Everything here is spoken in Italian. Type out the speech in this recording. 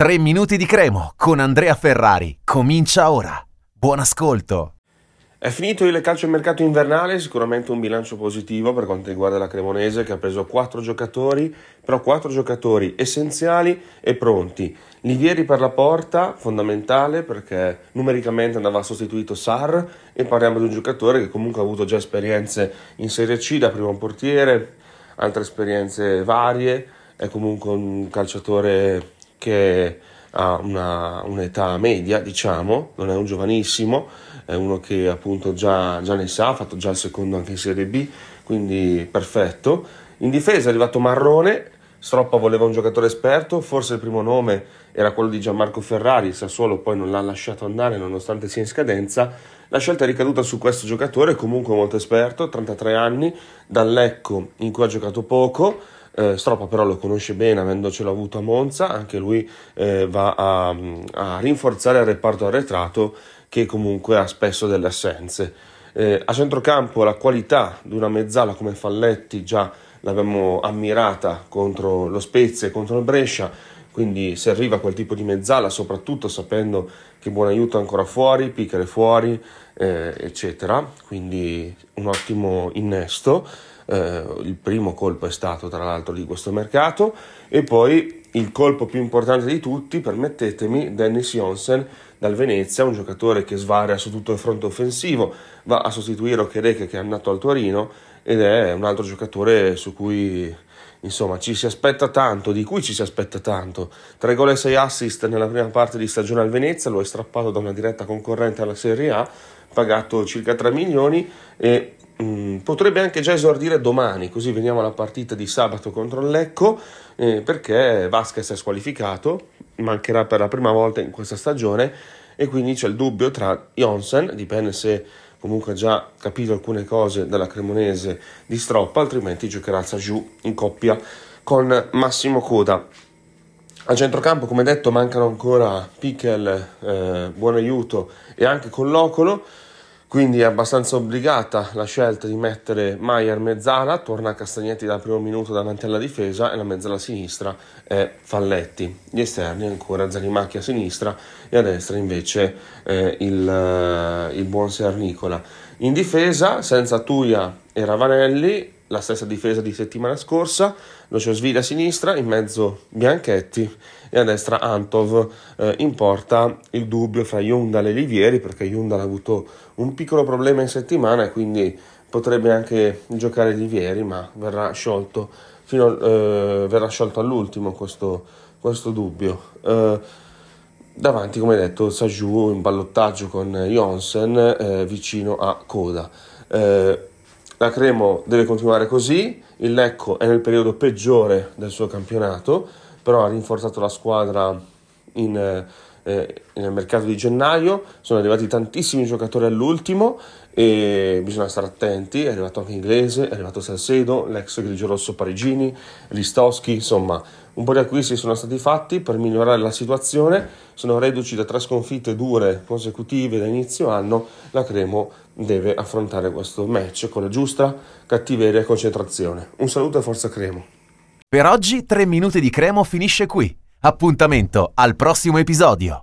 3 minuti di cremo con Andrea Ferrari. Comincia ora. Buon ascolto. È finito il calciomercato invernale, sicuramente un bilancio positivo per quanto riguarda la Cremonese che ha preso 4 giocatori, però 4 giocatori essenziali e pronti. Livieri per la porta, fondamentale perché numericamente andava sostituito Sar e parliamo di un giocatore che comunque ha avuto già esperienze in Serie C da primo portiere, altre esperienze varie, è comunque un calciatore che ha una, un'età media, diciamo, non è un giovanissimo, è uno che appunto già, già ne sa, ha fatto già il secondo anche in Serie B, quindi perfetto. In difesa è arrivato Marrone, Stroppa voleva un giocatore esperto, forse il primo nome era quello di Gianmarco Ferrari, Sassuolo poi non l'ha lasciato andare nonostante sia in scadenza. La scelta è ricaduta su questo giocatore, comunque molto esperto, 33 anni, dal Lecco in cui ha giocato poco, eh, Stroppa però lo conosce bene avendocelo avuto a Monza, anche lui eh, va a, a, rinforzare il reparto arretrato che comunque ha spesso delle assenze. Eh, a centrocampo la qualità di una mezzala come Falletti già l'abbiamo ammirata contro lo Spezia e contro il Brescia, quindi se arriva quel tipo di mezzala, soprattutto sapendo che buon aiuto è ancora fuori, Piccare fuori, eh, eccetera, quindi un ottimo innesto eh, il primo colpo è stato tra l'altro di questo mercato e poi il colpo più importante di tutti, permettetemi, Dennis Jonsen dal Venezia, un giocatore che svaria su tutto il fronte offensivo, va a sostituire Okereke che è andato al Torino ed è un altro giocatore su cui insomma ci si aspetta tanto, di cui ci si aspetta tanto. 3 gol e 6 assist nella prima parte di stagione al Venezia, lo è strappato da una diretta concorrente alla Serie A, pagato circa 3 milioni e potrebbe anche già esordire domani, così veniamo alla partita di sabato contro il Lecco, eh, perché Vasquez è squalificato, mancherà per la prima volta in questa stagione e quindi c'è il dubbio tra Jonsen, dipende se comunque ha già capito alcune cose della Cremonese di Stroppa, altrimenti giocherà Saju in coppia con Massimo Coda. A centrocampo, come detto, mancano ancora Pickel, eh, Buon Aiuto e anche Collocolo. Quindi è abbastanza obbligata la scelta di mettere Maier mezzala, torna Castagnetti dal primo minuto davanti alla difesa e la mezzala a sinistra è Falletti. Gli esterni ancora Zanimacchi a sinistra e a destra invece eh, il, eh, il buon Sernicola. In difesa senza Tuia e Ravanelli la stessa difesa di settimana scorsa, Lociosvili a sinistra, in mezzo Bianchetti e a destra Antov. Eh, in porta il dubbio fra Yundal e Livieri perché Yundal ha avuto un piccolo problema in settimana e quindi potrebbe anche giocare Livieri ma verrà sciolto, fino, eh, verrà sciolto all'ultimo questo, questo dubbio. Eh, davanti come detto Saju in ballottaggio con Jonsen eh, vicino a Coda. Eh, la Cremo deve continuare così, il Lecco è nel periodo peggiore del suo campionato, però ha rinforzato la squadra in, eh, nel mercato di gennaio, sono arrivati tantissimi giocatori all'ultimo e bisogna stare attenti, è arrivato anche Inglese, è arrivato Salcedo, l'ex grigio rosso Parigini, Listowski, insomma un po' di acquisti sono stati fatti per migliorare la situazione, sono reduci da tre sconfitte dure consecutive da inizio anno, la Cremo deve affrontare questo match con la giusta cattiveria e concentrazione. Un saluto e forza Cremo. Per oggi 3 minuti di Cremo finisce qui. Appuntamento al prossimo episodio.